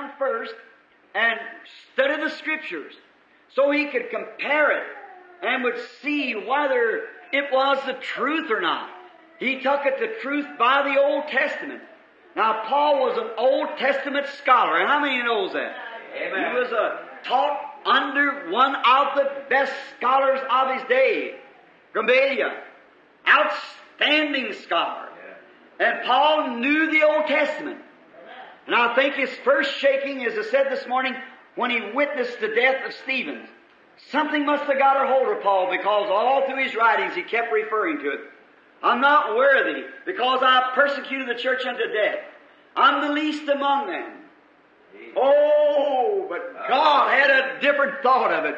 down first and study the Scriptures so he could compare it and would see whether it was the truth or not. He took it the truth by the Old Testament. Now, Paul was an Old Testament scholar, and how many knows that? Amen. He was a taught under one of the best scholars of his day, Gamaliel, outstanding scholar. And Paul knew the Old Testament. And I think his first shaking, as I said this morning, when he witnessed the death of Stephen, something must have got a hold of Paul because all through his writings he kept referring to it. I'm not worthy because I persecuted the church unto death. I'm the least among them. Oh, but God had a different thought of it.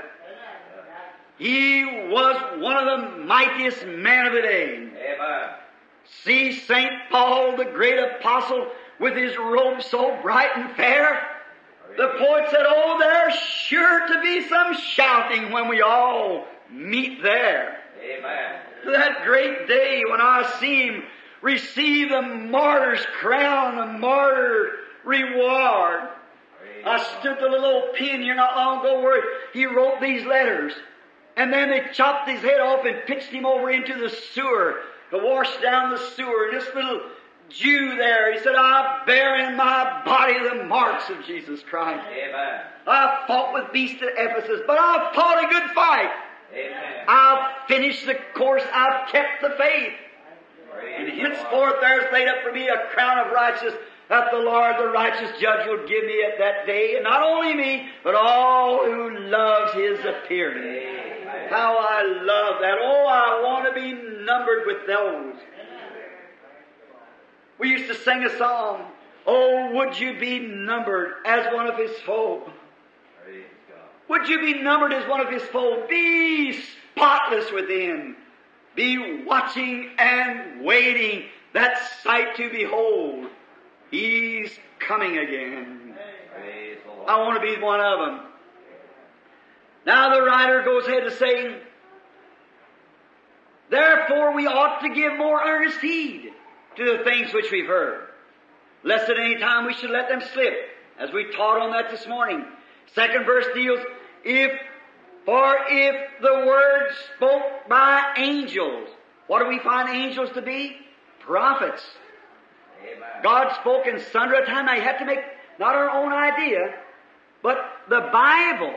He was one of the mightiest men of the day. Amen. See St. Paul, the great apostle, with his robe so bright and fair. The poet said, Oh, there's sure to be some shouting when we all meet there. Amen. That great day when I see him receive the martyr's crown, the martyr reward. I stood the little old pen here not long ago where he wrote these letters. And then they chopped his head off and pitched him over into the sewer to wash down the sewer. And this little Jew there, he said, I bear in my body the marks of Jesus Christ. Amen. I fought with beasts at Ephesus, but I fought a good fight. Amen. I've finished the course. I've kept the faith. And henceforth there is laid up for me a crown of righteousness that the Lord, the righteous judge, will give me at that day. And not only me, but all who loves his appearing. How I love that. Oh, I want to be numbered with those. We used to sing a song. Oh, would you be numbered as one of his fold? Would you be numbered as one of his fold? Be spotless within. Be watching and waiting that sight to behold. He's coming again. Praise the Lord. I want to be one of them. Now the writer goes ahead to say, Therefore we ought to give more earnest heed to the things which we've heard, lest at any time we should let them slip, as we taught on that this morning. Second verse deals, if, for if the word spoke by angels, what do we find angels to be? Prophets. Amen. God spoke in sundry time. Now you have to make not our own idea, but the Bible.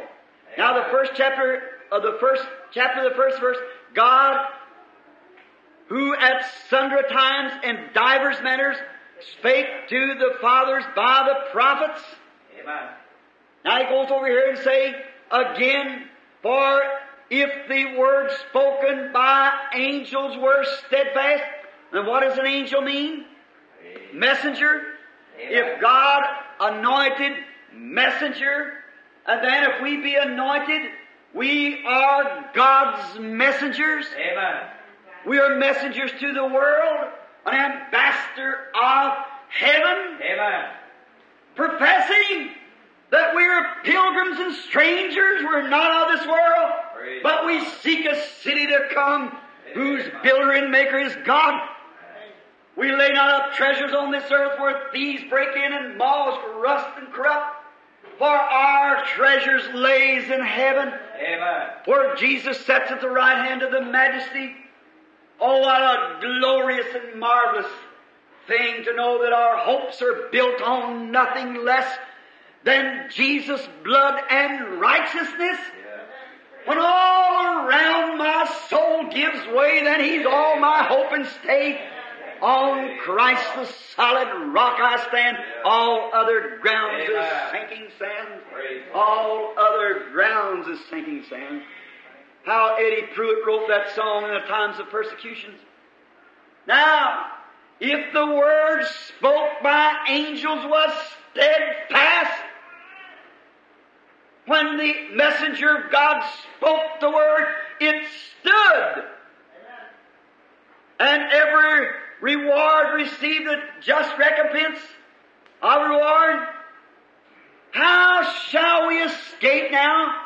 Now the first chapter of the first chapter of the first verse, God who at sundry times and divers manners spake to the fathers by the prophets. Amen. Now he goes over here and say again, for if the word spoken by angels were steadfast, then what does an angel mean? Messenger. If God anointed messenger, and then if we be anointed, we are God's messengers. Amen. We are messengers to the world, an ambassador of heaven, Amen. professing that we are pilgrims and strangers. We're not of this world, Praise but we seek a city to come whose builder and maker is God. We lay not up treasures on this earth where thieves break in and moths rust and corrupt. For our treasures lays in heaven, Amen. where Jesus sits at the right hand of the majesty. Oh, what a glorious and marvelous thing to know that our hopes are built on nothing less than Jesus' blood and righteousness. When all around my soul gives way, then He's all my hope and stay. On Christ the solid rock I stand. All other grounds is sinking sand. All other grounds is sinking sand. How Eddie Pruitt wrote that song in the times of persecutions. Now, if the word spoke by angels was steadfast, when the messenger of God spoke the word, it stood. And every reward received a just recompense of reward. How shall we escape now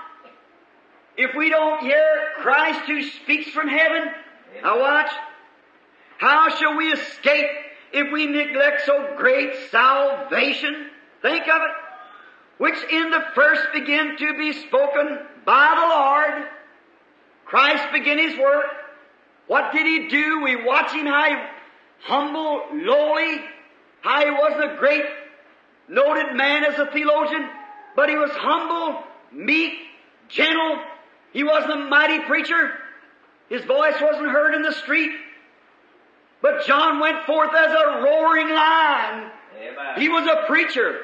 if we don't hear Christ who speaks from heaven? Now watch. How shall we escape if we neglect so great salvation? Think of it. which in the first began to be spoken by the Lord. Christ began His work. What did He do? We watch Him how He humble, lowly, how He wasn't a great, noted man as a theologian, but He was humble, meek, gentle. He wasn't a mighty preacher. His voice wasn't heard in the street. But John went forth as a roaring lion. Amen. He was a preacher.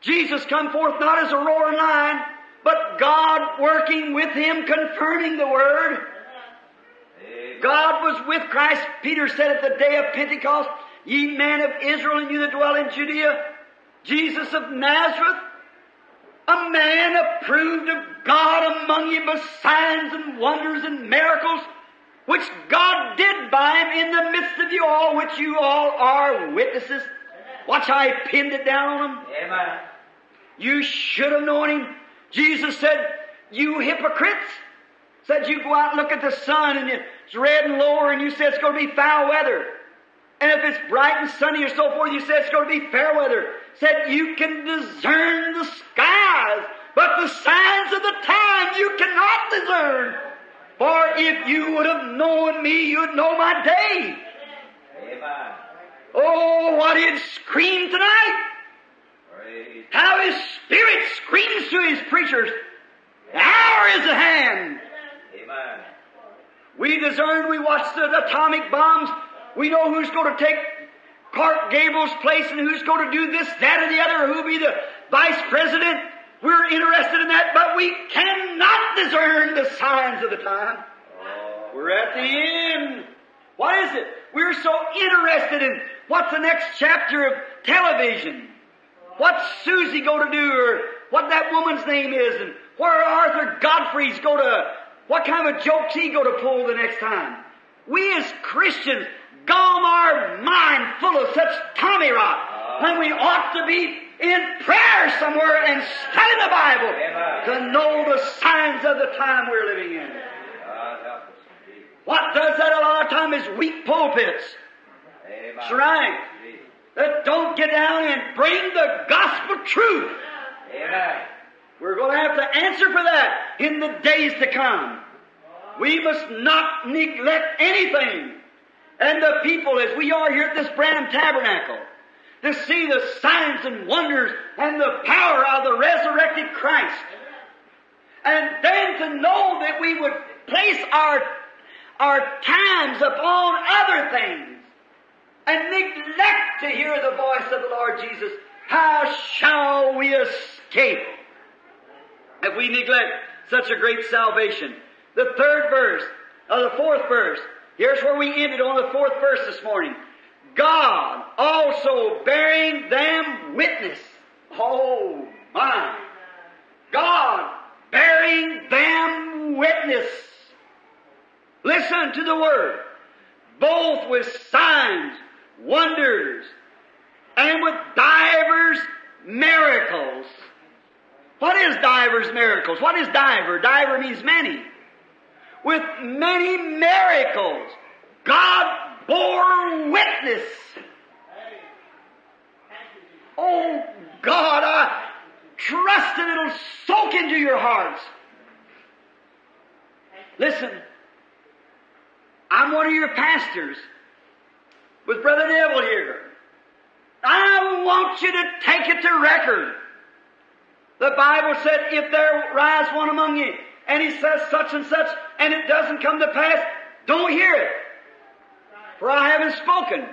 Jesus come forth not as a roaring lion, but God working with him, confirming the word. Amen. God was with Christ. Peter said at the day of Pentecost, Ye men of Israel and you that dwell in Judea, Jesus of Nazareth, a man approved of God among you by signs and wonders and miracles, which God did by him in the midst of you all, which you all are witnesses. Watch how he pinned it down on him. Amen. You should have known him. Jesus said, You hypocrites! Said you go out and look at the sun and it's red and lower and you say it's going to be foul weather. And if it's bright and sunny or so forth, you say it's going to be fair weather. Said you can discern the skies, but the signs of the time you cannot discern. For if you would have known me, you'd know my day. Amen. Oh, what he'd scream tonight! Praise. How his spirit screams to his preachers. The hour is at hand. Amen. We discern, we watch the atomic bombs. We know who's going to take Clark Gable's place and who's going to do this, that, or the other, who'll be the vice president. We're interested in that, but we cannot discern the signs of the time. We're at the end. What is it? We're so interested in what's the next chapter of television. What's Susie going to do, or what that woman's name is, and where Arthur Godfrey's going to, what kind of joke's he going to pull the next time. We as Christians gum our mind full of such tommy rot when we ought to be in prayer somewhere and studying the Bible to know the signs of the time we're living in. Us. What does that a lot of time is weak pulpits. That's right. That don't get down and bring the gospel truth. Amen. We're going to have to answer for that in the days to come. We must not neglect anything. And the people, as we are here at this Branham Tabernacle, to see the signs and wonders and the power of the resurrected Christ. And then to know that we would place our, our times upon other things and neglect to hear the voice of the Lord Jesus, how shall we escape if we neglect such a great salvation? The third verse, or the fourth verse, here's where we ended on the fourth verse this morning. God also bearing them witness. Oh my. God bearing them witness. Listen to the word. Both with signs, wonders, and with divers miracles. What is divers miracles? What is diver? Diver means many. With many miracles, God bore witness. Oh God, I trust that it'll soak into your hearts. Listen, I'm one of your pastors with Brother Neville here. I want you to take it to record. The Bible said, if there rise one among you, and he says such and such, and it doesn't come to pass, don't hear it. For I haven't spoken.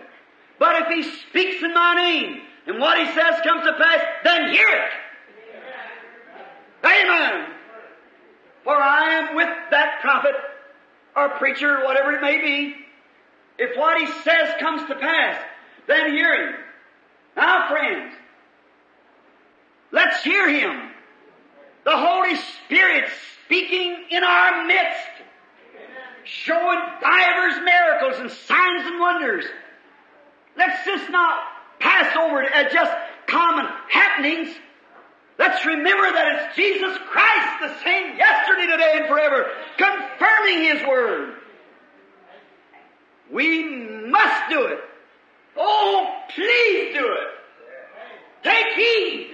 But if he speaks in my name, and what he says comes to pass, then hear it. Amen. For I am with that prophet, or preacher, whatever it may be. If what he says comes to pass, then hear him. Now, friends, let's hear him. The Holy Spirit speaking in our midst, showing divers miracles and signs and wonders. Let's just not pass over it as uh, just common happenings. Let's remember that it's Jesus Christ, the same yesterday, today, and forever, confirming His Word. We must do it. Oh, please do it. Take heed.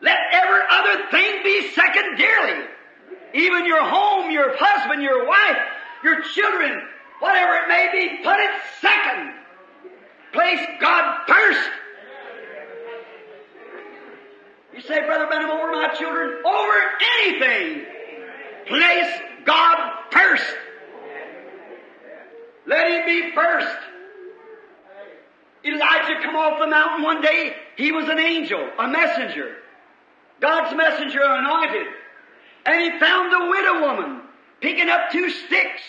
Let every other thing be secondarily. Even your home, your husband, your wife, your children, whatever it may be, put it second. Place God first. You say, Brother Branham, over my children, over anything. Place God first. Let Him be first. Elijah come off the mountain one day. He was an angel, a messenger. God's messenger anointed. And he found a widow woman picking up two sticks.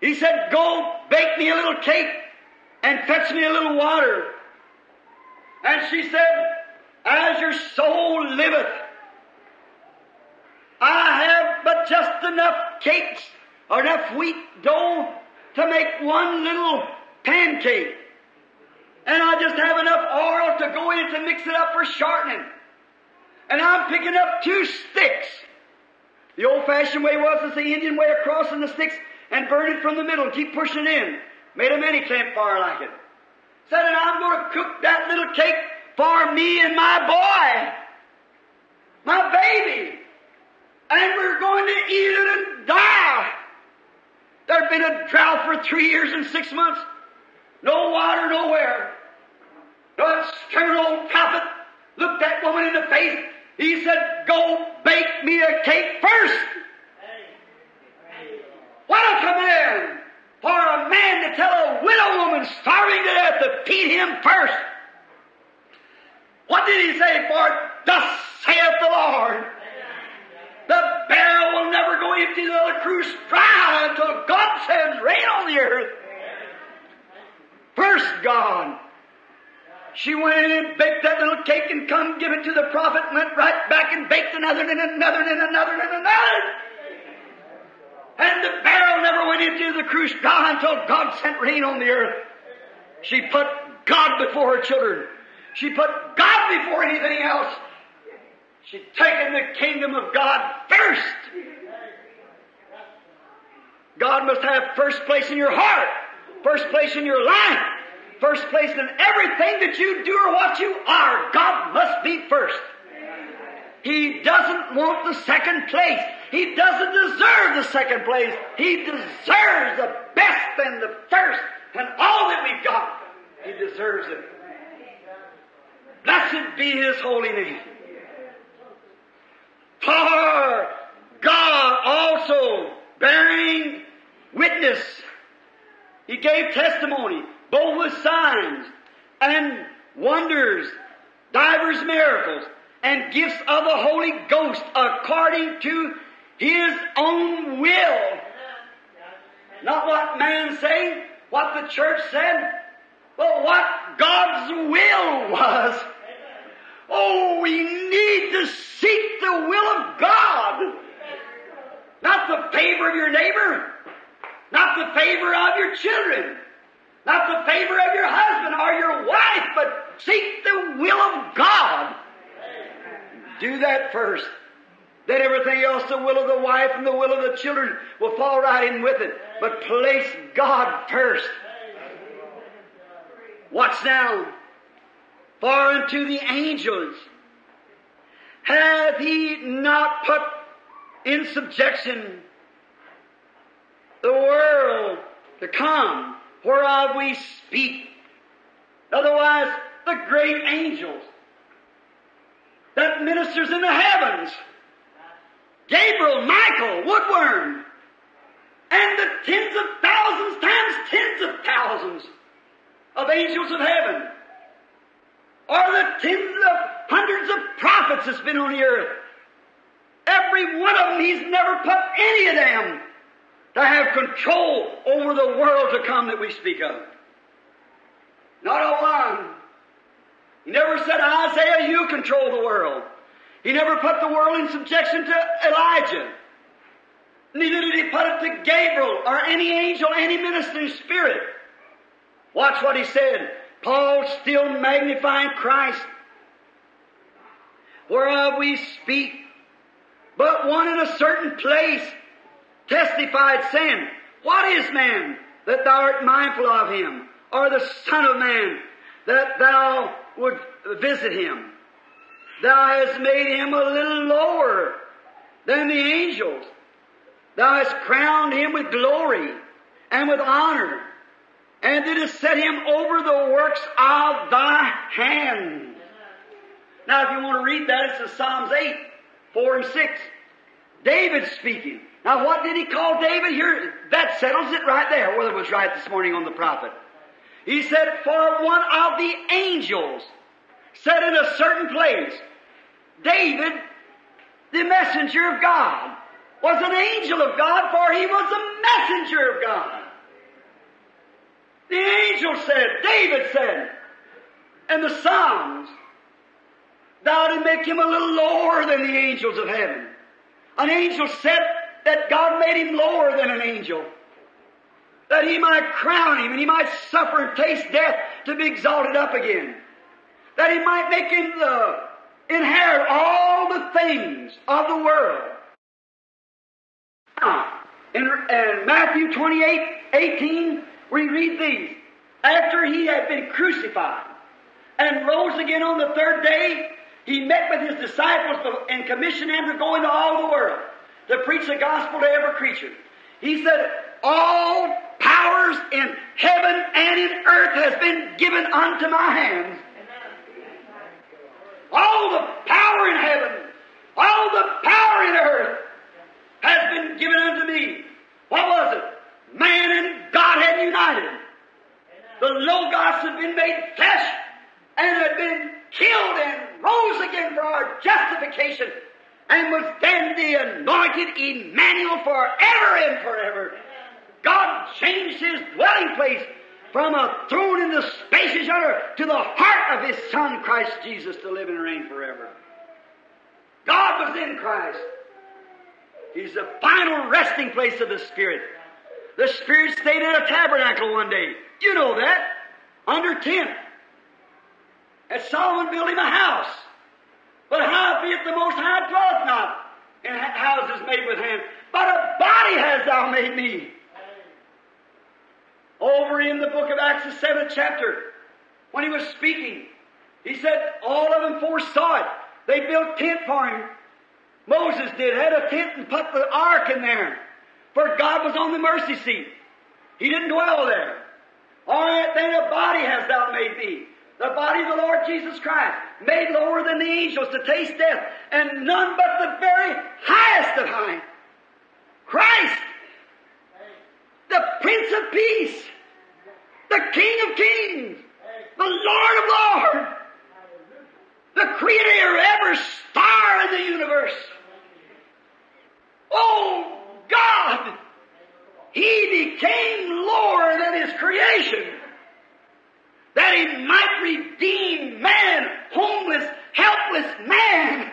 He said, go bake me a little cake and fetch me a little water. And she said, as your soul liveth, I have but just enough cakes or enough wheat dough to make one little pancake. And I just have enough oil to go in it to mix it up for shortening. And I'm picking up two sticks. The old fashioned way was is the Indian way of crossing the sticks and burn it from the middle and keep pushing in. Made a mini campfire like it. Said, and I'm going to cook that little cake for me and my boy. My baby. And we're going to eat it and die. There'd been a drought for three years and six months. No water nowhere. The stern old prophet looked that woman in the face. He said, Go bake me a cake first. What a command for a man to tell a widow woman starving to death to feed him first. What did he say? For thus saith the Lord. The barrel will never go empty, the cruse dry until God sends rain on the earth. First God. She went in and baked that little cake and come give it to the prophet, and went right back and baked another and another and another and another. And the barrel never went into the cruse dry until God sent rain on the earth. She put God before her children. She put God before anything else. She'd taken the kingdom of God first. God must have first place in your heart, first place in your life, first place in everything that you do or what you are. God must be first. He doesn't want the second place. He doesn't deserve the second place. He deserves the best and the first and all that we've got. He deserves it. Blessed be His holy name. For God also bearing witness. He gave testimony, both with signs and wonders, divers miracles, and gifts of the Holy Ghost according to His own will. Not what man say, what the church said, but what God's will was. Oh, we need to seek the will of God. Not the favor of your neighbor. Not the favor of your children. Not the favor of your husband or your wife, but seek the will of God. Do that first. Then everything else, the will of the wife and the will of the children, will fall right in with it. But place God first. Watch now. For unto the angels hath he not put in subjection the world to come, whereof we speak. Otherwise, the great angels that ministers in the heavens, Gabriel, Michael, Woodworm, and the tens of thousands times tens of thousands of angels of heaven, or the tens of hundreds of prophets that's been on the earth. Every one of them, he's never put any of them to have control over the world to come that we speak of. Not a one. He never said, Isaiah, you control the world. He never put the world in subjection to Elijah. Neither did he put it to Gabriel or any angel, any ministering spirit. Watch what he said. Paul still magnifying Christ, whereof we speak, but one in a certain place testified, saying, What is man that thou art mindful of him, or the Son of Man that thou would visit him? Thou hast made him a little lower than the angels. Thou hast crowned him with glory and with honor, and didst set him over the works of thy hands. Now, if you want to read that, it's in Psalms 8, 4 and 6. David speaking. Now, what did he call David here? That settles it right there, whether it was right this morning on the prophet. He said, For one of the angels said in a certain place, David, the messenger of God, was an angel of God, for he was a messenger of God. The angel said, David said, and the Psalms, Thou did make him a little lower than the angels of heaven. An angel said that God made him lower than an angel. That he might crown him and he might suffer and taste death to be exalted up again. That he might make him the, inherit all the things of the world. Now, in, in Matthew 28, 18, we read these. After he had been crucified and rose again on the third day, he met with his disciples and commissioned them to go into all the world to preach the gospel to every creature. He said, All powers in heaven and in earth has been given unto my hands. All the power in heaven, all the power in earth has been given unto me. What was it? Man and God had united. The Logos had been made flesh and had been killed and rose again for our justification and was then the anointed Emmanuel forever and forever. God changed his dwelling place from a throne in the spacious under to the heart of his Son, Christ Jesus, to live and reign forever. God was in Christ. He's the final resting place of the Spirit. The Spirit stayed in a tabernacle one day. You know that. Under tent. And Solomon built him a house. But howbeit the Most High dwelleth not in houses made with hands, but a body hast thou made me. Over in the book of Acts, the seventh chapter, when he was speaking, he said all of them foresaw it. They built tent for him. Moses did, had a tent and put the ark in there. For God was on the mercy seat. He didn't dwell there. All right, then a body hast thou made me. The body of the Lord Jesus Christ, made lower than the angels to taste death, and none but the very highest of high. Christ, the Prince of Peace, the King of Kings, the Lord of Lords, the Creator of every star in the universe. Oh God, He became lower than His creation that he might redeem man, homeless, helpless man,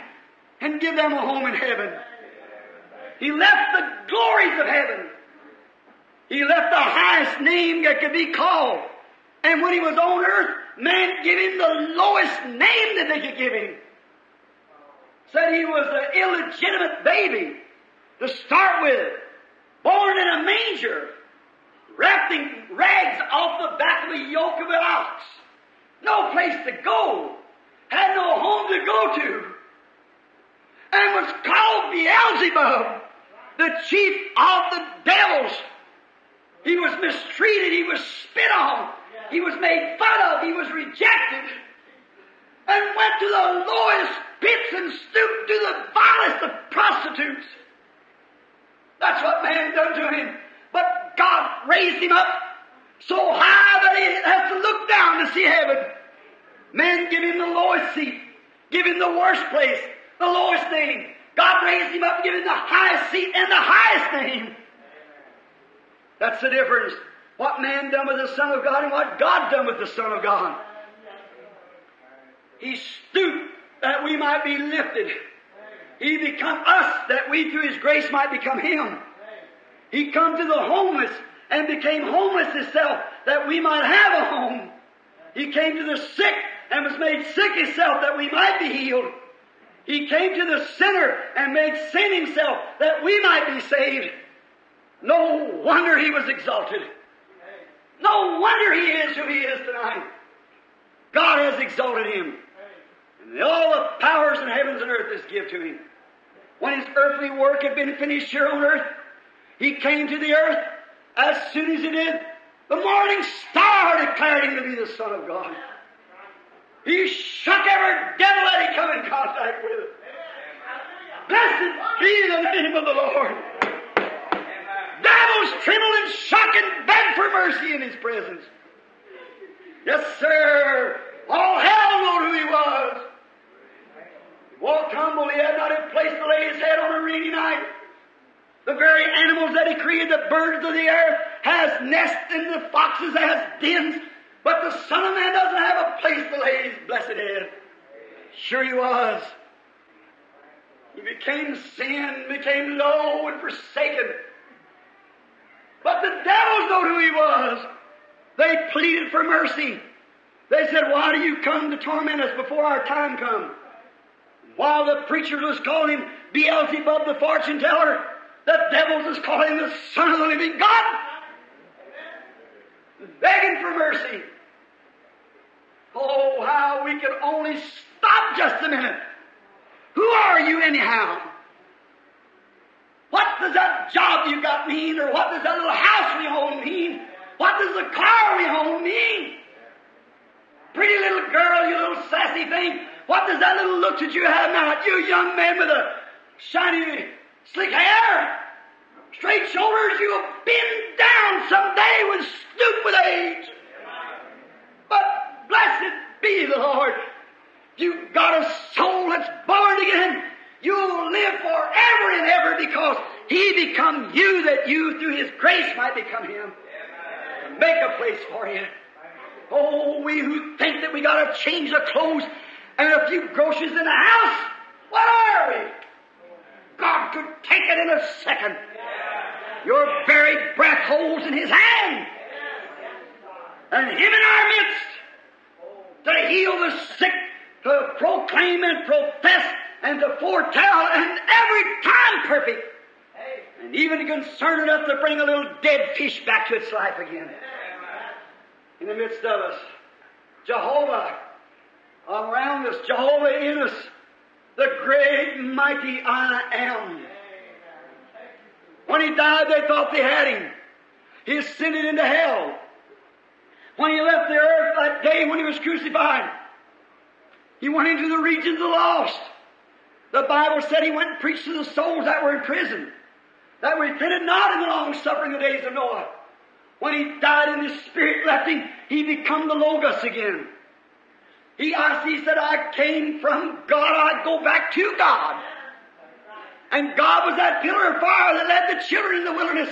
and give them a home in heaven. He left the glories of heaven. He left the highest name that could be called. And when he was on earth, man gave him the lowest name that they could give him. Said he was an illegitimate baby to start with, born in a manger, wrapped in rags off the back of a yoke of an ox. No place to go. Had no home to go to. And was called Beelzebub, the chief of the devils. He was mistreated. He was spit on. He was made fun of. He was rejected. And went to the lowest pits and stooped to the vilest of prostitutes. That's what man done to him. God raised him up so high that he has to look down to see heaven. Men give him the lowest seat, give him the worst place, the lowest name. God raised him up gave him the highest seat and the highest name. That's the difference. What man done with the Son of God and what God done with the Son of God. He stooped that we might be lifted. He become us that we through His grace might become Him. He come to the homeless and became homeless himself that we might have a home. He came to the sick and was made sick himself that we might be healed. He came to the sinner and made sin himself that we might be saved. No wonder he was exalted. No wonder he is who he is tonight. God has exalted him. And all the powers in heavens and earth is give to him. When his earthly work had been finished here on earth, he came to the earth. As soon as he did, the morning star declared him to be the Son of God. He shook every devil that he come in contact with. Blessed be the name of the Lord. Devils trembled and shook and begged for mercy in his presence. Yes, sir. All hell knew who he was. He walked humble. He had not a place to lay his head on a rainy night. The very animals that he created, the birds of the air, has nests and the foxes has dens. But the Son of Man doesn't have a place to lay his blessed head. Sure he was. He became sin, became low and forsaken. But the devils know who he was. They pleaded for mercy. They said, Why do you come to torment us before our time come? While the preacher was calling him Beelzebub the fortune teller, the devils was calling the Son of the living God. Begging for mercy. Oh, how we could only stop just a minute. Who are you anyhow? What does that job you got mean? Or what does that little house we own mean? What does the car we own mean? Pretty little girl, you little sassy thing. What does that little look that you have now? You young man with a shiny, slick hair, straight shoulders, you'll bend down someday with stoop with age. But blessed be the Lord. You've got a soul that's born again. You'll live forever and ever because He become you that you through His grace might become Him. Make a place for you. Oh, we who think that we gotta change the clothes and a few groceries in the house, what are we? God could take it in a second. Your very breath holds in His hand. And Him in our midst to heal the sick, to proclaim and profess and to foretell and every time perfect. And even concerned enough to bring a little dead fish back to its life again. In the midst of us. Jehovah around us, Jehovah in us, the great mighty I am. When he died, they thought they had him. He ascended into hell. When he left the earth that day when he was crucified, he went into the regions of the lost. The Bible said he went and preached to the souls that were in prison, that repented not in the long suffering of the days of Noah. When he died and his spirit left him, he became the Logos again. He, he said, I came from God, I'd go back to God. And God was that pillar of fire that led the children in the wilderness.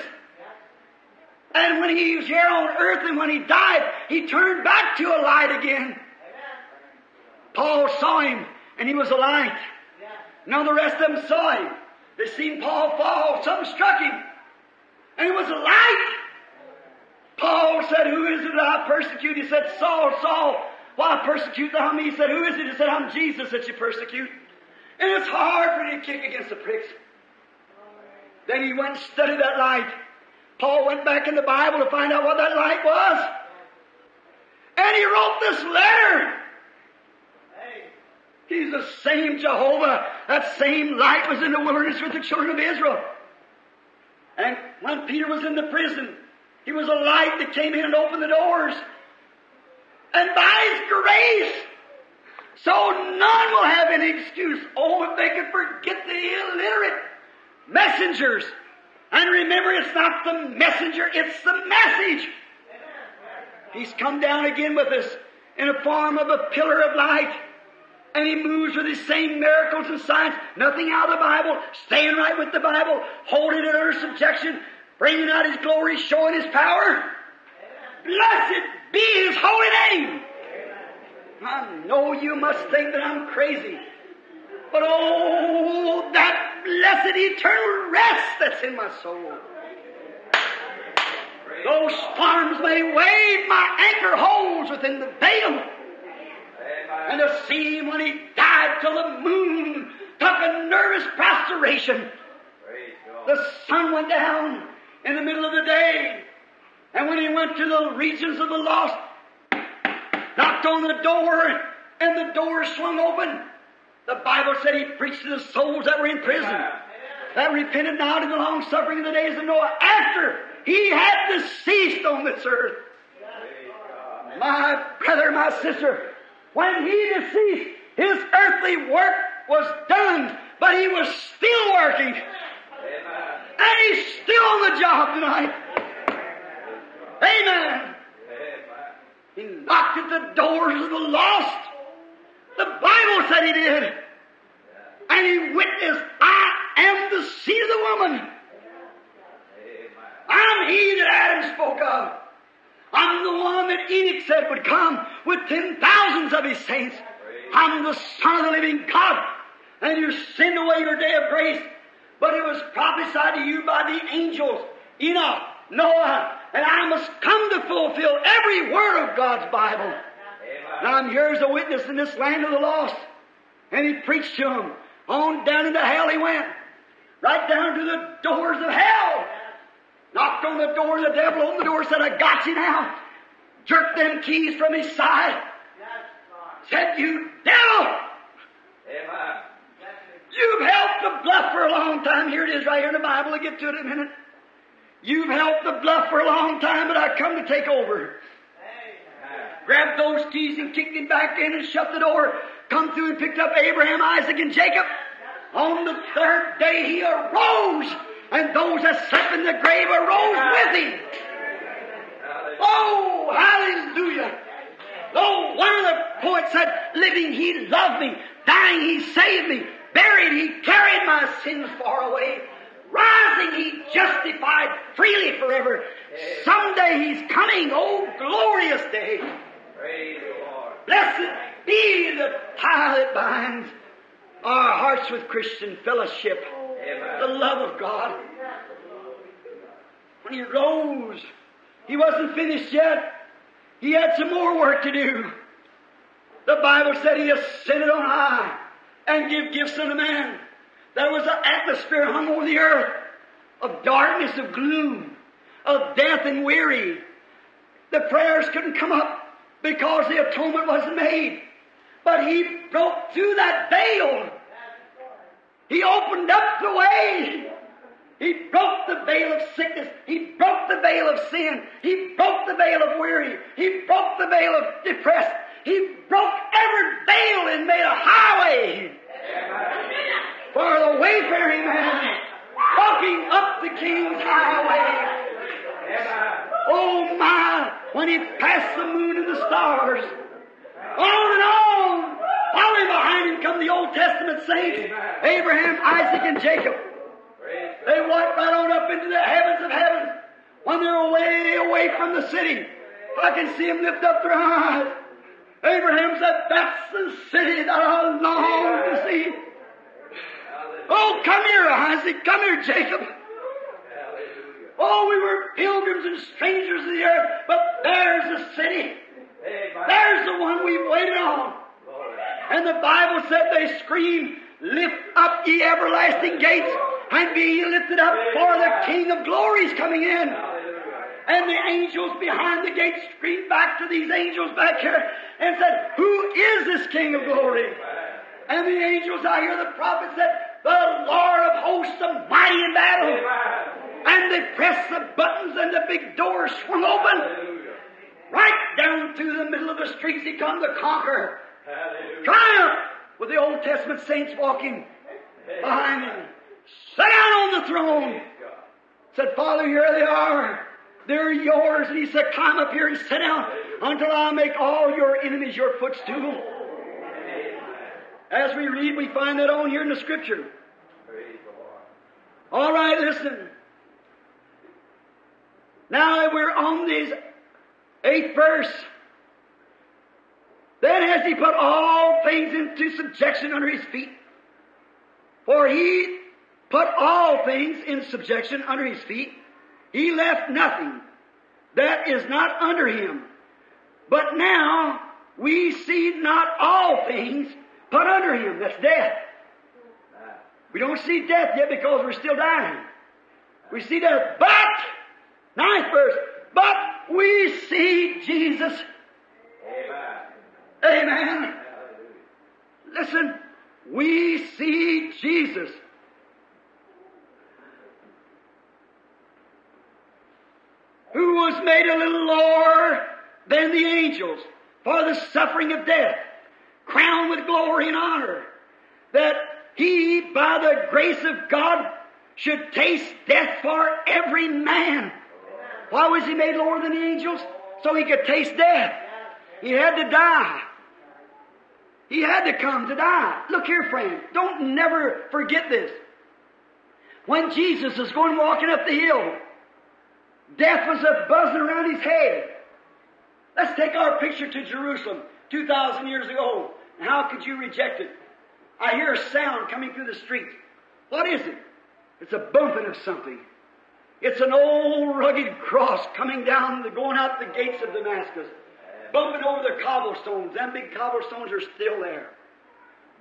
And when he was here on earth and when he died, he turned back to a light again. Paul saw him and he was a light. Now the rest of them saw him. They seen Paul fall, something struck him. And he was a light. Paul said, Who is it that I persecute? He said, Saul, Saul, why persecute thou me? He said, Who is it? He said, I'm Jesus that you persecute. And it's hard for you to kick against the pricks. Then he went and studied that light. Paul went back in the Bible to find out what that light was. And he wrote this letter. He's the same Jehovah. That same light was in the wilderness with the children of Israel. And when Peter was in the prison, he was a light that came in and opened the doors. And by His grace, so none will have any excuse. Oh, if they could forget the illiterate messengers. And remember, it's not the messenger, it's the message. He's come down again with us in a form of a pillar of light. And he moves with his same miracles and signs, nothing out of the Bible, staying right with the Bible, holding it under subjection, bringing out his glory, showing his power. Blessed be his holy name. I know you must think that I'm crazy. But oh, that blessed eternal rest that's in my soul. Those storms may wave, my anchor holds within the veil. And to see him when he died till the moon took a nervous prostration. The sun went down in the middle of the day. And when he went to the regions of the lost, knocked on the door, and the door swung open, The Bible said he preached to the souls that were in prison, that repented not in the long suffering of the days of Noah after he had deceased on this earth. My brother, my sister, when he deceased, his earthly work was done, but he was still working. And he's still on the job tonight. Amen. He knocked at the doors of the lost. The Bible said he did. And he witnessed, I am the seed of the woman. I'm he that Adam spoke of. I'm the one that Enoch said would come with ten thousands of his saints. I'm the Son of the living God. And you send away your day of grace. But it was prophesied to you by the angels, Enoch, Noah, and I must come to fulfill every word of God's Bible. Now I'm here as a witness in this land of the lost. And he preached to them. On down into hell he went. Right down to the doors of hell. Knocked on the door, the devil opened the door, said, I got you now. Jerked them keys from his side. Said, you devil! Amen. You've helped the bluff for a long time. Here it is right here in the Bible. I'll get to it in a minute. You've helped the bluff for a long time, but I come to take over. Grabbed those keys and kicked him back in and shut the door. Come through and picked up Abraham, Isaac, and Jacob. On the third day he arose, and those that slept in the grave arose with him. Oh, hallelujah. Oh, one of the poets said, living he loved me, dying he saved me, buried he carried my sins far away, rising he justified freely forever. Someday he's coming, oh glorious day. Praise the Lord. Blessed be the tie that binds our hearts with Christian fellowship, the love of God. When he rose, he wasn't finished yet. He had some more work to do. The Bible said he ascended on high and give gifts unto man. There was an atmosphere hung over the earth of darkness, of gloom, of death and weary. The prayers couldn't come up because the atonement wasn't made. But he broke through that veil. He opened up the way. He broke the veil of sickness. He broke the veil of sin. He broke the veil of weary. He broke the veil of depressed. He broke every veil and made a highway for the wayfaring man walking up the King's highway. Oh my, when he passed the moon and the stars, on and on, following behind him come the Old Testament saints, Abraham, Isaac, and Jacob. They went right on up into the heavens of heaven. When they're way away from the city, I can see them lift up their eyes. Abraham said, That's the city that I long to see. Oh, come here, Isaac. Come here, Jacob. Oh, we were pilgrims and strangers of the earth, but there's the city. There's the one we've waited on. And the Bible said they screamed, Lift up ye everlasting gates, and be ye lifted up, for the King of glory is coming in. And the angels behind the gate screamed back to these angels back here and said, Who is this King of glory? And the angels out here, the prophet said, The Lord of hosts, the mighty in battle. And they pressed the buttons and the big doors swung open. Right down through the middle of the streets he come to conquer. Triumph with the Old Testament saints walking behind him. Sit down on the throne. Said, Father, here they are. They're yours. And he said, Climb up here and sit down until I make all your enemies your footstool. As we read, we find that on here in the scripture. All right, listen. Now that we're on this eighth verse, then has he put all things into subjection under his feet. For he put all things in subjection under his feet. He left nothing that is not under him. But now we see not all things put under him. That's death. We don't see death yet because we're still dying. We see death. But, ninth verse, but we see Jesus. Amen. Listen, we see Jesus. Who was made a little lower than the angels for the suffering of death, crowned with glory and honor, that he, by the grace of God, should taste death for every man. Why was he made lower than the angels? So he could taste death. He had to die. He had to come to die. Look here, friend. Don't never forget this. When Jesus was going walking up the hill, death was a buzzing around his head. Let's take our picture to Jerusalem 2,000 years ago. How could you reject it? I hear a sound coming through the street. What is it? It's a bumping of something. It's an old rugged cross coming down, going out the gates of Damascus, bumping over the cobblestones. Them big cobblestones are still there.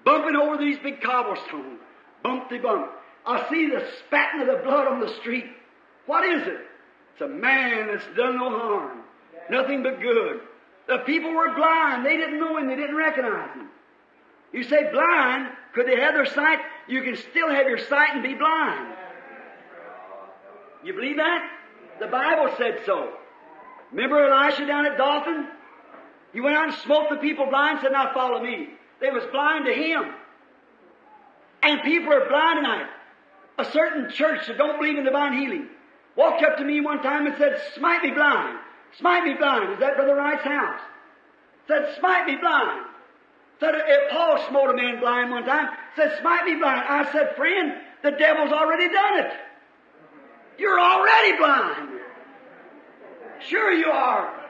Bumping over these big cobblestones. Bump de bump. I see the spatting of the blood on the street. What is it? It's a man that's done no harm. Nothing but good. The people were blind. They didn't know him. They didn't recognize him. You say blind, could they have their sight? You can still have your sight and be blind. You believe that? The Bible said so. Remember Elisha down at Dothan? He went out and smote the people blind and said, Now follow me. They was blind to him. And people are blind tonight. A certain church that don't believe in divine healing walked up to me one time and said, Smite me blind. Smite me blind. Is that Brother Wright's house? Said, Smite me blind. Said, if Paul smote a man blind one time, said, Smite me blind. I said, Friend, the devil's already done it. You're already blind. Sure you are.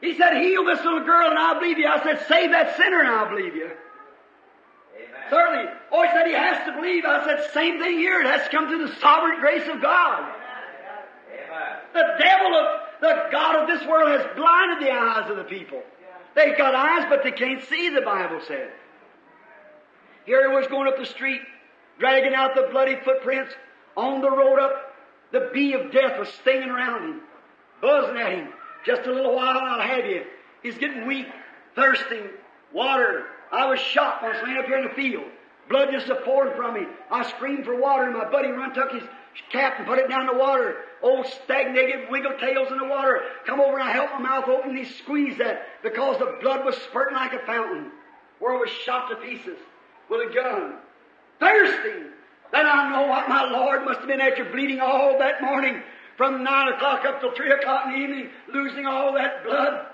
He said, Heal this little girl and I'll believe you. I said, Save that sinner and I'll believe you. Amen. Certainly. Oh, he said he has to believe. I said, Same thing here. It has to come through the sovereign grace of God. Amen. The devil of the God of this world has blinded the eyes of the people. They've got eyes, but they can't see, the Bible said. Here he was going up the street, dragging out the bloody footprints. On the road up, the bee of death was stinging around him, buzzing at him. Just a little while, I'll have you. He's getting weak, thirsting, water. I was shot once laying up here in the field. Blood just pouring from me. I screamed for water, and my buddy run took his cap and put it down in the water. Old stagnated wiggle tails in the water. Come over and I helped my mouth open and he squeezed that because the blood was spurting like a fountain. Where I was shot to pieces with a gun. Thirsting. Then I know what my Lord must have been after bleeding all that morning from nine o'clock up till three o'clock in the evening, losing all that blood.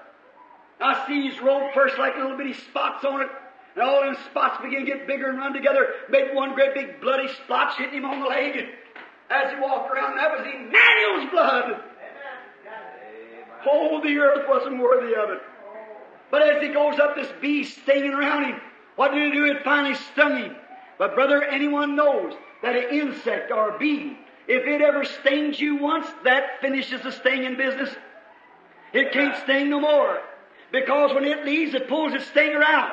I see his robe first like little bitty spots on it. And all them spots begin to get bigger and run together, made one great big bloody splotch hitting him on the leg. As he walked around, that was Emmanuel's blood. Oh, the earth wasn't worthy of it. But as he goes up, this bee stinging around him. What did it do? It finally stung him. But brother, anyone knows that an insect or a bee, if it ever stings you once, that finishes the stinging business. It can't sting no more. Because when it leaves, it pulls its stinger out.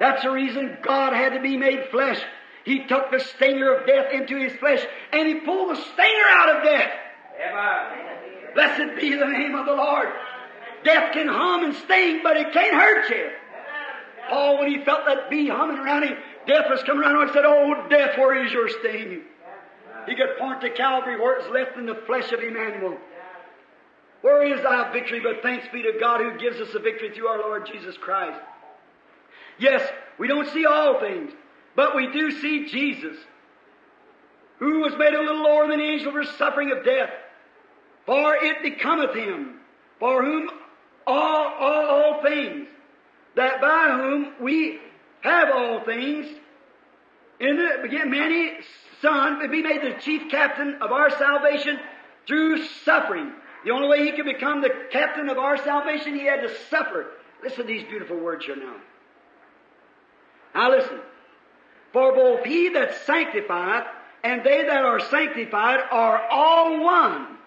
That's the reason God had to be made flesh. He took the stinger of death into his flesh and he pulled the stinger out of death. Amen. Blessed be the name of the Lord. Death can hum and sting, but it can't hurt you. Paul, when he felt that bee humming around him, death was coming around him and said, Oh, death, where is your sting? He could point to Calvary where it's left in the flesh of Emmanuel. Where is thy victory? But thanks be to God who gives us the victory through our Lord Jesus Christ. Yes, we don't see all things, but we do see Jesus, who was made a little lower than the angel for the suffering of death. For it becometh him, for whom all, all, all things, that by whom we have all things, in the begin many son would be made the chief captain of our salvation through suffering. The only way he could become the captain of our salvation, he had to suffer. Listen to these beautiful words here now. Now listen. For both he that sanctifieth and they that are sanctified are all one.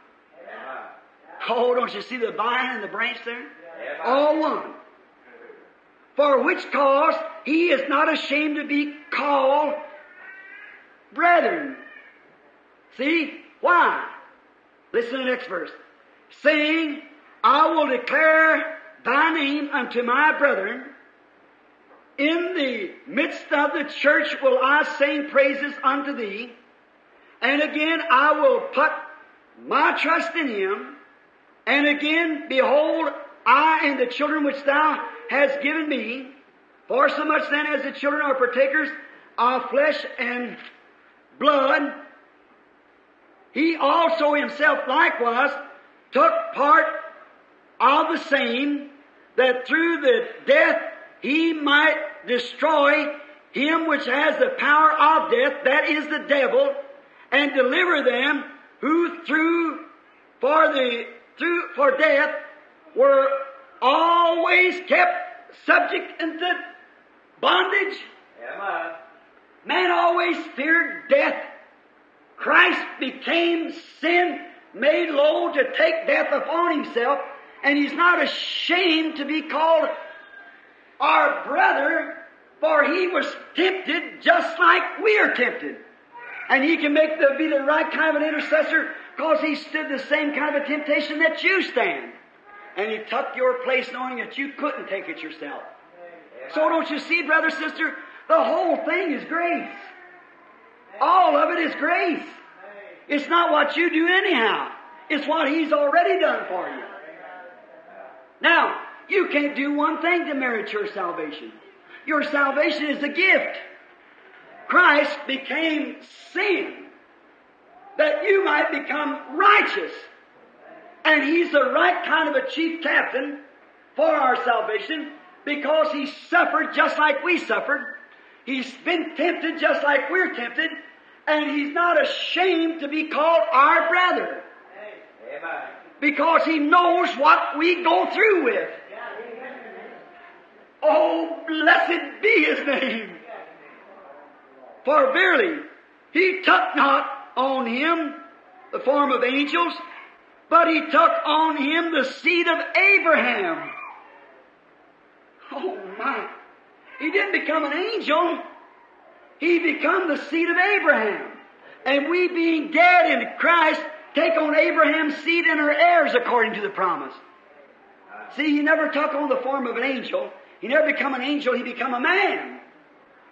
Oh, don't you see the vine and the branch there? All one. For which cause he is not ashamed to be called brethren. See? Why? Listen to the next verse. Saying, I will declare thy name unto my brethren. In the midst of the church will I sing praises unto thee. And again I will put my trust in him. And again, behold, I and the children which thou hast given me, for so much then as the children are partakers of flesh and blood, he also himself likewise took part of the same, that through the death he might destroy him which has the power of death, that is the devil, and deliver them who through for the through for death were always kept subject into bondage. Amen. Man always feared death. Christ became sin, made low to take death upon himself, and he's not ashamed to be called our brother, for he was tempted just like we are tempted. And he can make the, be the right kind of an intercessor because he stood the same kind of a temptation that you stand. And he took your place knowing that you couldn't take it yourself. So don't you see, brother, sister, the whole thing is grace. All of it is grace. It's not what you do anyhow. It's what He's already done for you. Now, you can't do one thing to merit your salvation. Your salvation is a gift. Christ became sin that you might become righteous. And He's the right kind of a chief captain for our salvation because He suffered just like we suffered. He's been tempted just like we're tempted. And He's not ashamed to be called our brother because He knows what we go through with. Oh, blessed be His name. For verily, He took not on Him the form of angels, but He took on Him the seed of Abraham. Oh my. He didn't become an angel. He become the seed of Abraham. And we being dead in Christ take on Abraham's seed and are heirs according to the promise. See, he never took on the form of an angel. He never become an angel, he become a man.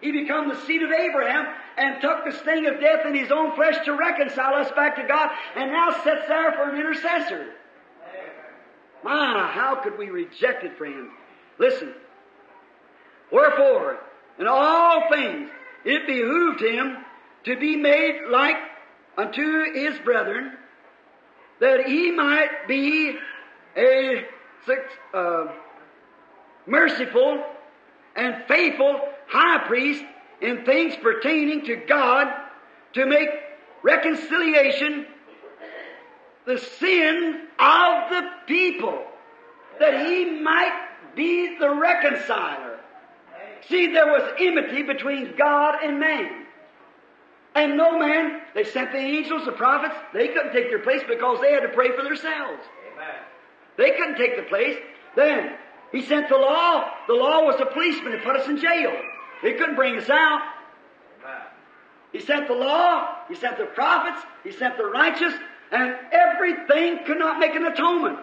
He become the seed of Abraham and took the sting of death in his own flesh to reconcile us back to God and now sits there for an intercessor. My, how could we reject it, friends? Listen. Wherefore, in all things, it behooved him to be made like unto his brethren, that he might be a uh, merciful and faithful high priest in things pertaining to God to make reconciliation the sin of the people, that he might be the reconciler. See, there was enmity between God and man. And no man, they sent the angels, the prophets, they couldn't take their place because they had to pray for themselves. Amen. They couldn't take the place. Then, he sent the law. The law was a policeman that put us in jail. He couldn't bring us out. He sent the law, he sent the prophets, he sent the righteous, and everything could not make an atonement.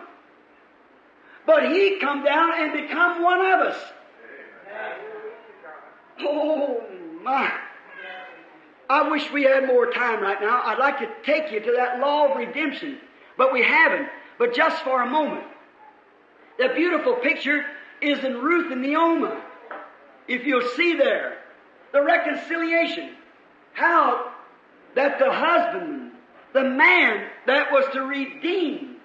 But he come down and become one of us. Oh my. I wish we had more time right now. I'd like to take you to that law of redemption, but we haven't. But just for a moment. The beautiful picture is in Ruth and Naomi. If you'll see there, the reconciliation. How that the husband, the man that was to redeem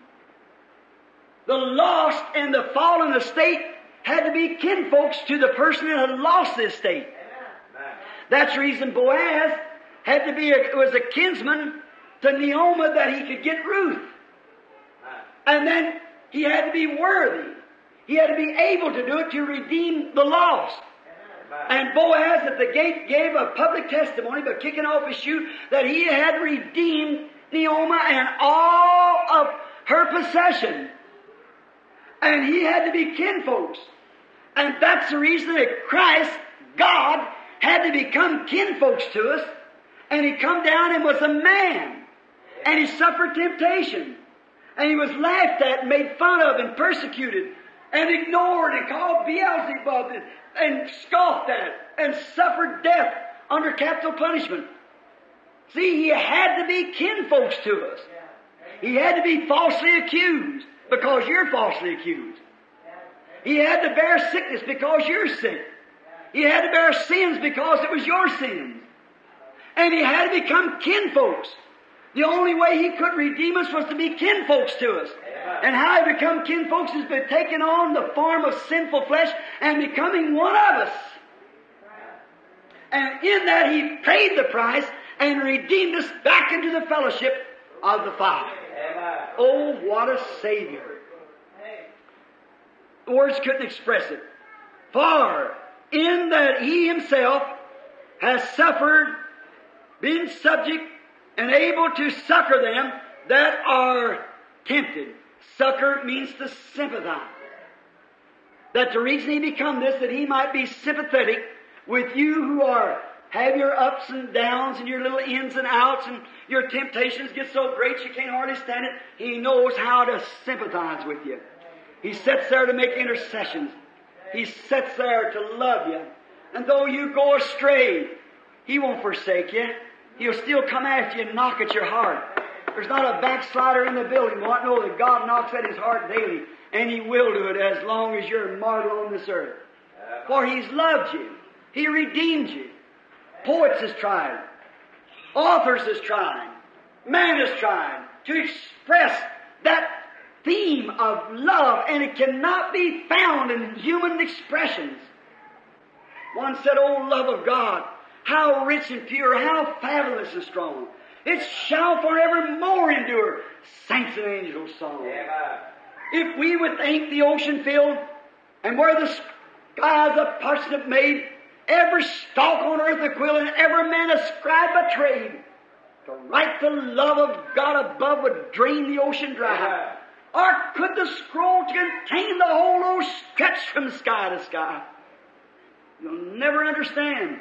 the lost and the fallen estate had to be kinfolks to the person that had lost the estate. That's the reason Boaz had to be a, was a kinsman to Naomi that he could get Ruth. And then he had to be worthy. He had to be able to do it to redeem the lost. And Boaz at the gate gave a public testimony by kicking off his shoe that he had redeemed Naomi and all of her possession. And he had to be kinfolks. And that's the reason that Christ, God, had to become kinfolks to us. And he come down and was a man. And he suffered temptation. And he was laughed at and made fun of and persecuted. and ignored and called Beelzebub and, and scoffed at and suffered death under capital punishment. See, he had to be kinfolks to us. He had to be falsely accused because you're falsely accused. He had to bear sickness because you're sick. He had to bear sins because it was your sins. And he had to become kinfolks. The only way he could redeem us was to be kinfolks to us. And how he become kinfolks is by taking on the form of sinful flesh and becoming one of us. And in that he paid the price and redeemed us back into the fellowship of the Father. Amen. Oh, what a Savior. Words couldn't express it. For in that He Himself has suffered, been subject, and able to succor them that are tempted. Succor means to sympathize. That the reason He become this, that He might be sympathetic with you who are have your ups and downs and your little ins and outs and your temptations get so great you can't hardly stand it. He knows how to sympathize with you. He sits there to make intercessions. He sits there to love you. And though you go astray, He won't forsake you. He'll still come after you and knock at your heart. There's not a backslider in the building won't know that God knocks at his heart daily, and He will do it as long as you're a mortal on this earth. For He's loved you. He redeemed you. Poets has tried. Authors has tried. Man has tried to express that theme of love, and it cannot be found in human expressions. One said, Oh, love of God, how rich and pure, how fabulous and strong. It shall forevermore endure. Saints and angels song. Amen. If we would think the ocean filled, and where the skies a parsnip made, every stalk on earth a quill, and every man a scribe a trade, to write the love of God above would drain the ocean dry. Amen. Or could the scroll contain the whole old stretch from sky to sky? You'll never understand.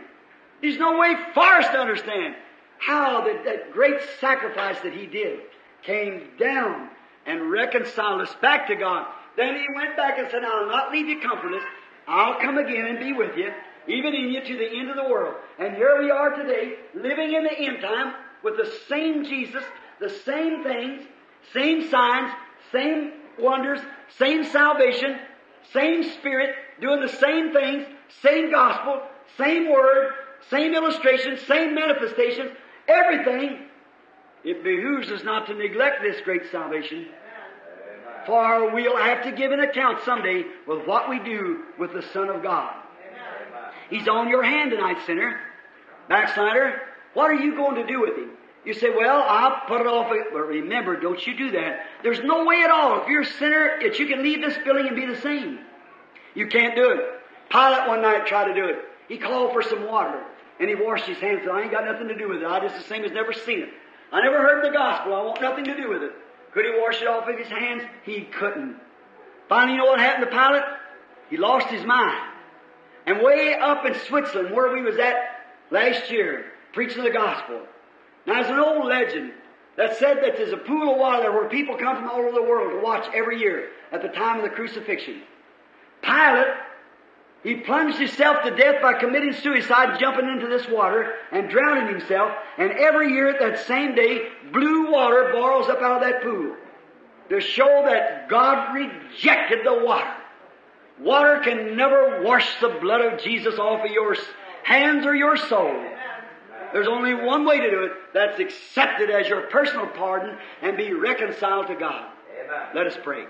There's no way for us to understand how that, that great sacrifice that He did came down and reconciled us back to God. Then He went back and said, I'll not leave you comfortless. I'll come again and be with you, even in you to the end of the world. And here we are today, living in the end time with the same Jesus, the same things, same signs, same wonders, same salvation, same Spirit, doing the same things, same gospel, same word, same illustration, same manifestations, everything. It behooves us not to neglect this great salvation. For we'll have to give an account someday with what we do with the Son of God. He's on your hand tonight, sinner. Backslider, what are you going to do with him? You say, well, I'll put it off. But remember, don't you do that. There's no way at all, if you're a sinner, that you can leave this building and be the same. You can't do it. Pilate one night tried to do it. He called for some water, and he washed his hands. Said, I ain't got nothing to do with it. I just the same as never seen it. I never heard the gospel. I want nothing to do with it. Could he wash it off with his hands? He couldn't. Finally, you know what happened to Pilate? He lost his mind. And way up in Switzerland, where we was at last year, preaching the gospel. Now, there's an old legend that said that there's a pool of water where people come from all over the world to watch every year at the time of the crucifixion. Pilate, he plunged himself to death by committing suicide, jumping into this water and drowning himself. And every year at that same day, blue water boils up out of that pool to show that God rejected the water. Water can never wash the blood of Jesus off of your hands or your soul. There's only one way to do it. That's accepted as your personal pardon and be reconciled to God. Amen. Let us pray.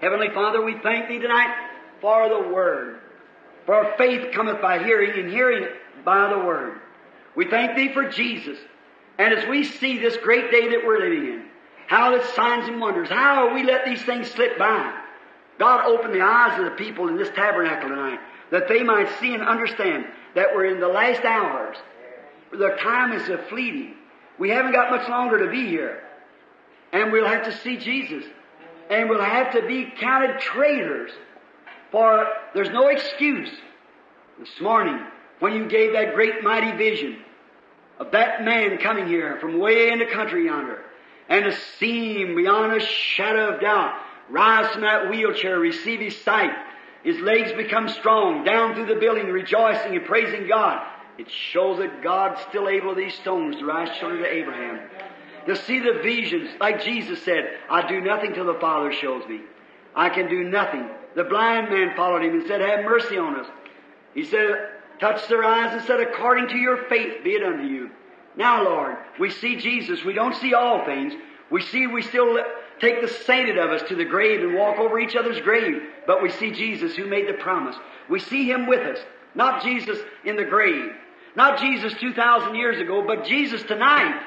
Heavenly Father, we thank Thee tonight for the Word. For faith cometh by hearing, and hearing by the Word. We thank Thee for Jesus. And as we see this great day that we're living in, how the signs and wonders, how we let these things slip by. God open the eyes of the people in this tabernacle tonight, that they might see and understand that we're in the last hours. The time is a fleeting. We haven't got much longer to be here. And we'll have to see Jesus. And we'll have to be counted traitors. For there's no excuse. This morning, when you gave that great mighty vision of that man coming here from way in the country yonder, and see him beyond a shadow of doubt, rise from that wheelchair, receive his sight. His legs become strong, down through the building, rejoicing and praising God. It shows that God's still able these stones to rise children to Abraham. To see the visions, like Jesus said, I do nothing till the Father shows me. I can do nothing. The blind man followed him and said, Have mercy on us. He said, Touch their eyes and said, According to your faith be it unto you. Now, Lord, we see Jesus. We don't see all things. We see we still take the sainted of us to the grave and walk over each other's grave. But we see Jesus who made the promise. We see Him with us. Not Jesus in the grave. Not Jesus 2,000 years ago, but Jesus tonight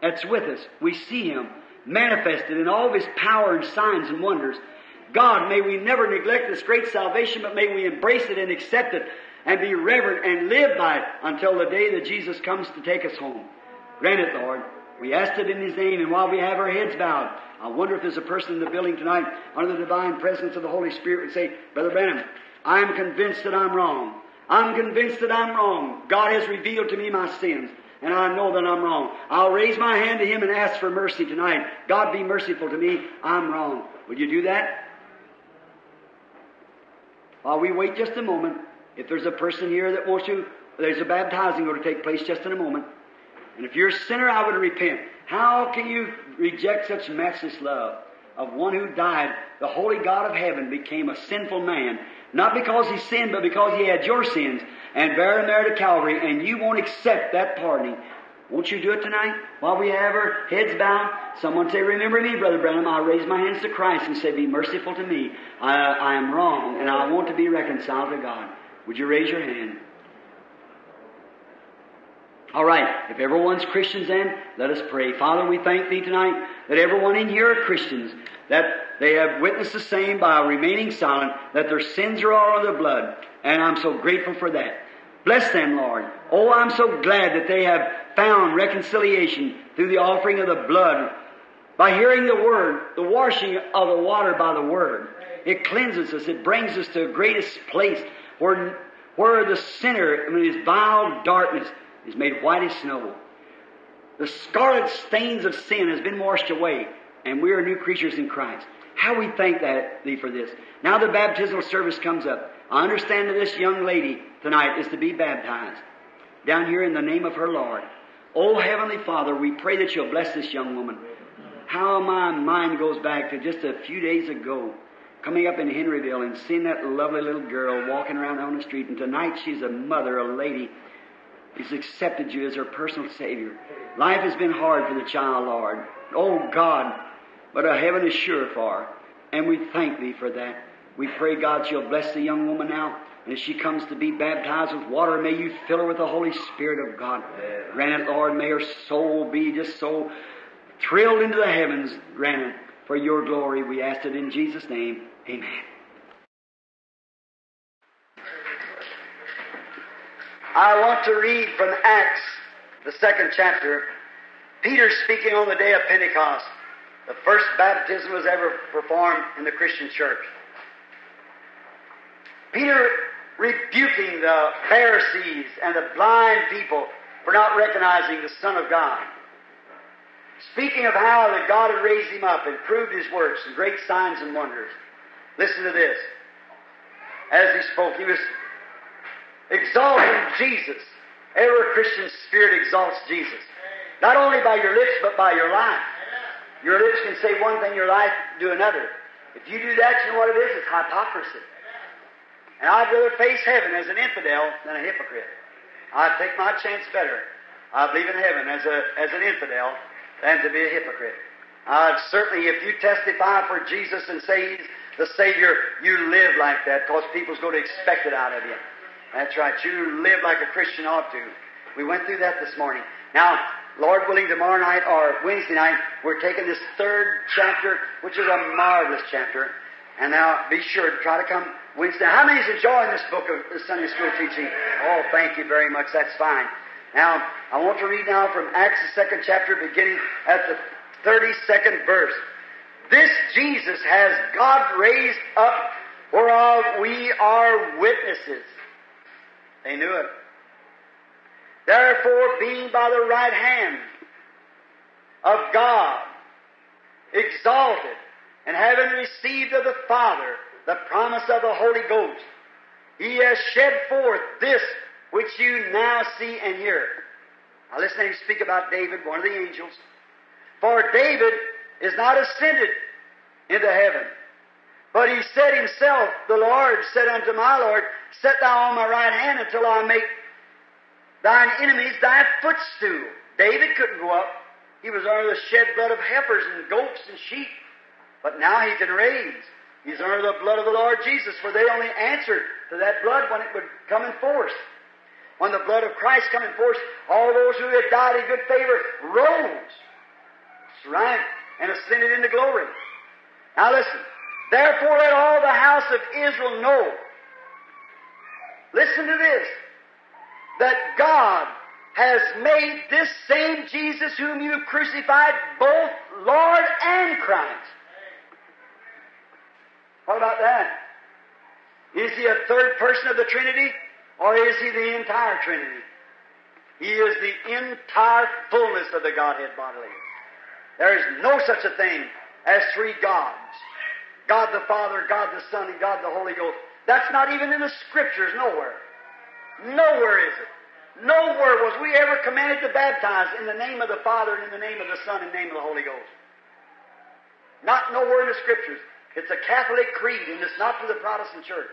that's with us. We see Him manifested in all of His power and signs and wonders. God, may we never neglect this great salvation, but may we embrace it and accept it and be reverent and live by it until the day that Jesus comes to take us home. Grant it, Lord. We ask it in His name, and while we have our heads bowed, I wonder if there's a person in the building tonight under the divine presence of the Holy Spirit would say, Brother Branham, I'm convinced that I'm wrong. I'm convinced that I'm wrong. God has revealed to me my sins, and I know that I'm wrong. I'll raise my hand to Him and ask for mercy tonight. God be merciful to me. I'm wrong. Will you do that? While we wait just a moment, if there's a person here that wants to, there's a baptizing going to take place just in a moment. And if you're a sinner, I would repent. How can you reject such matchless love of one who died? The holy God of heaven became a sinful man, not because he sinned, but because he had your sins, and bear them there to Calvary, and you won't accept that pardoning. Won't you do it tonight? While we have our heads bowed, someone say, Remember me, Brother Branham. I raise my hands to Christ and say, Be merciful to me. I, I am wrong, and I want to be reconciled to God. Would you raise your hand? All right, if everyone's Christians then, let us pray. Father, we thank Thee tonight that everyone in here are Christians, that they have witnessed the same by remaining silent, that their sins are all in their blood, and I'm so grateful for that. Bless them, Lord. Oh, I'm so glad that they have found reconciliation through the offering of the blood. By hearing the Word, the washing of the water by the Word. It cleanses us. It brings us to the greatest place where, where the sinner, in his vile darkness, is made white as snow. The scarlet stains of sin has been washed away, and we are new creatures in Christ. How we thank that, thee for this. Now the baptismal service comes up. I understand that this young lady tonight is to be baptized down here in the name of her Lord. Oh, Heavenly Father, we pray that you'll bless this young woman. How my mind goes back to just a few days ago, coming up in Henryville and seeing that lovely little girl walking around on the street. And tonight she's a mother, a lady, who's accepted you as her personal Savior. Life has been hard for the child, Lord. Oh, God, but a heaven is sure for. And we thank Thee for that. We pray, God, you'll bless the young woman now. And she comes to be baptized with water, may you fill her with the Holy Spirit of God. Grant it, Lord, may her soul be just so thrilled into the heavens. Grant it for your glory. We ask it in Jesus' name. Amen. I want to read from Acts, the second chapter. Peter speaking on the day of Pentecost. The first baptism was ever performed in the Christian church. Peter rebuking the Pharisees and the blind people for not recognizing the Son of God. Speaking of how that God had raised him up and proved his works and great signs and wonders. Listen to this. As he spoke, he was exalting Jesus. Every Christian spirit exalts Jesus. Not only by your lips, but by your life. Your lips can say one thing, your life do another. If you do that, you know what it is? It's hypocrisy. And I'd rather face heaven as an infidel than a hypocrite. I'd take my chance better. I believe in heaven as, a, as an infidel than to be a hypocrite. Uh, certainly, if you testify for Jesus and say He's the Savior, you live like that because people's going to expect it out of you. That's right. You live like a Christian ought to. We went through that this morning. Now, Lord willing, tomorrow night or Wednesday night, we're taking this third chapter, which is a marvelous chapter. And now, be sure to try to come Wednesday. How many's enjoying this book of Sunday school teaching? Oh, thank you very much. That's fine. Now, I want to read now from Acts, the second chapter, beginning at the 32nd verse. This Jesus has God raised up, whereof we are witnesses. They knew it. Therefore, being by the right hand of God exalted and having received of the Father the promise of the Holy Ghost, he has shed forth this which you now see and hear. Now listen to him speak about David, one of the angels. For David is not ascended into heaven, but he said himself, The Lord said unto my Lord, Set thou on my right hand until I make thine enemies thy footstool. David couldn't go up. He was under the shed blood of heifers and goats and sheep. But now he can raise. He's under the blood of the Lord Jesus, for they only answered to that blood when it would come in force. When the blood of Christ come in force, all those who had died in good favor rose. Right. And ascended into glory. Now listen. Therefore let all the house of Israel know. Listen to this. That God has made this same Jesus whom you crucified both Lord and Christ. What about that? Is he a third person of the Trinity or is he the entire Trinity? He is the entire fullness of the Godhead bodily. There is no such a thing as three gods. God the Father, God the Son, and God the Holy Ghost. That's not even in the Scriptures, nowhere. Nowhere is it. Nowhere was we ever commanded to baptize in the name of the Father and in the name of the Son and in the name of the Holy Ghost. Not nowhere in the Scriptures. It's a Catholic creed, and it's not for the Protestant church.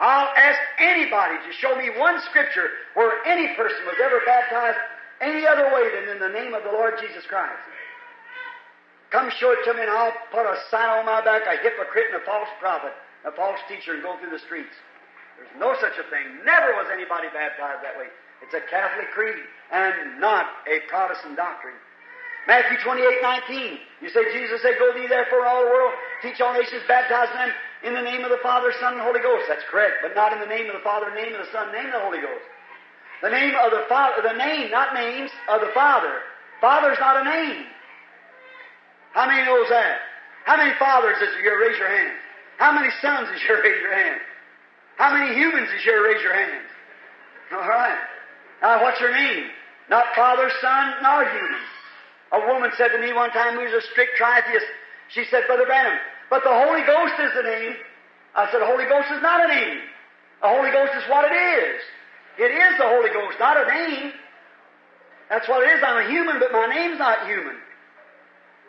I'll ask anybody to show me one Scripture where any person was ever baptized any other way than in the name of the Lord Jesus Christ. Come show it to me, and I'll put a sign on my back, a hypocrite and a false prophet, a false teacher, and go through the streets. There's no such a thing. Never was anybody baptized that way. It's a Catholic creed and not a Protestant doctrine. Matthew 28, 19. You say, Jesus said, Go thee therefore all the world, teach all nations, baptize them in the name of the Father, Son, and Holy Ghost. That's correct, but not in the name of the Father, name of the Son, name of the Holy Ghost. The name of the Father, the name, not names, of the Father. Father's not a name. How many knows that? How many fathers is here? Raise your hand. How many sons is here? Raise your hand. How many humans is here? Raise your hand. All right. Now, what's your name? Not Father, Son, nor human. A woman said to me one time who was a strict tritheist, she said, Brother Branham, but the Holy Ghost is the name. I said, the Holy Ghost is not a name. The Holy Ghost is what it is. It is the Holy Ghost, not a name. That's what it is. I'm a human, but my name's not human.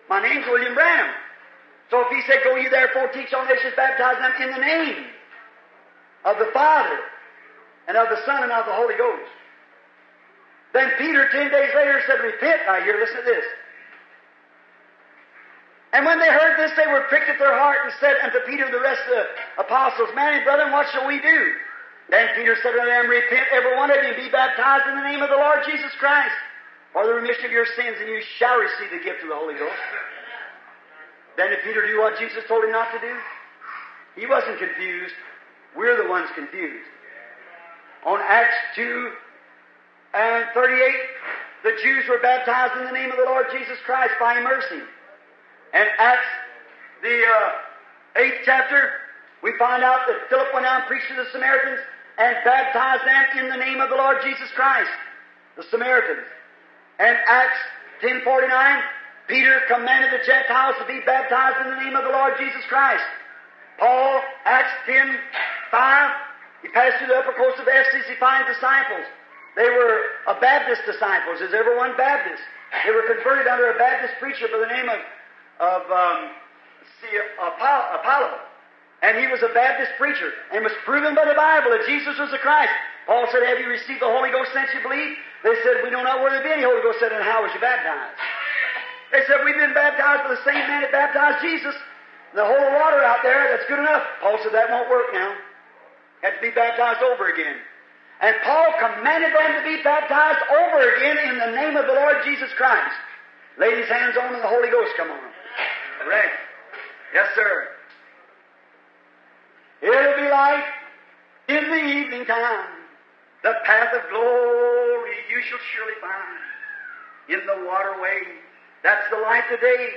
My name's William Branham. So if he said, Go ye therefore teach all nations, baptize them in the name of the Father and of the Son and of the Holy Ghost. Then Peter, ten days later, said, Repent. Now, here, listen to this. And when they heard this, they were pricked at their heart and said unto Peter and the rest of the apostles, Man and brethren, what shall we do? Then Peter said unto them, Repent, every one of you, and be baptized in the name of the Lord Jesus Christ for the remission of your sins, and you shall receive the gift of the Holy Ghost. Then did Peter do what Jesus told him not to do? He wasn't confused. We're the ones confused. On Acts 2 and 38, the Jews were baptized in the name of the Lord Jesus Christ by immersing. And Acts, the uh, eighth chapter, we find out that Philip went out and preached to the Samaritans and baptized them in the name of the Lord Jesus Christ, the Samaritans. And Acts 10.49, Peter commanded the Gentiles to be baptized in the name of the Lord Jesus Christ. Paul, Acts 10.5, he passed through the upper coast of Ephesus, he found disciples. They were a Baptist disciples. Is everyone Baptist? They were converted under a Baptist preacher by the name of, of um, see, Apollo, Apollo. And he was a Baptist preacher and was proven by the Bible that Jesus was the Christ. Paul said, Have you received the Holy Ghost since you believe? They said, We know not where there be any Holy Ghost. said, And how was you baptized? They said, We've been baptized by the same man that baptized Jesus. The whole water out there, that's good enough. Paul said, That won't work now. Had to be baptized over again. And Paul commanded them to be baptized over again in the name of the Lord Jesus Christ. Laid his hands on them and the Holy Ghost come on them. Yes, sir. It'll be like in the evening time, the path of glory you shall surely find in the waterway. That's the light today.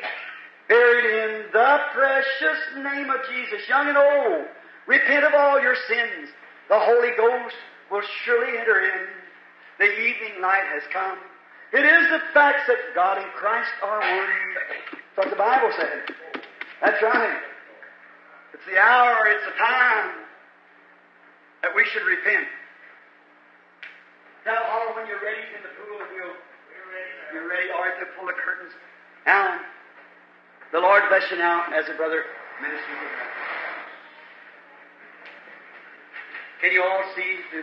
Buried in the precious name of Jesus, young and old. Repent of all your sins. The Holy Ghost will surely enter in. The evening light has come. It is the fact that God and Christ are one. That's what the Bible says. That's right. It's the hour, it's the time that we should repent. Now, Paul, when you're ready in the pool, we'll, you're ready, all right, to pull the curtains. Now, the Lord bless you now as a brother ministers. Can you all see? The,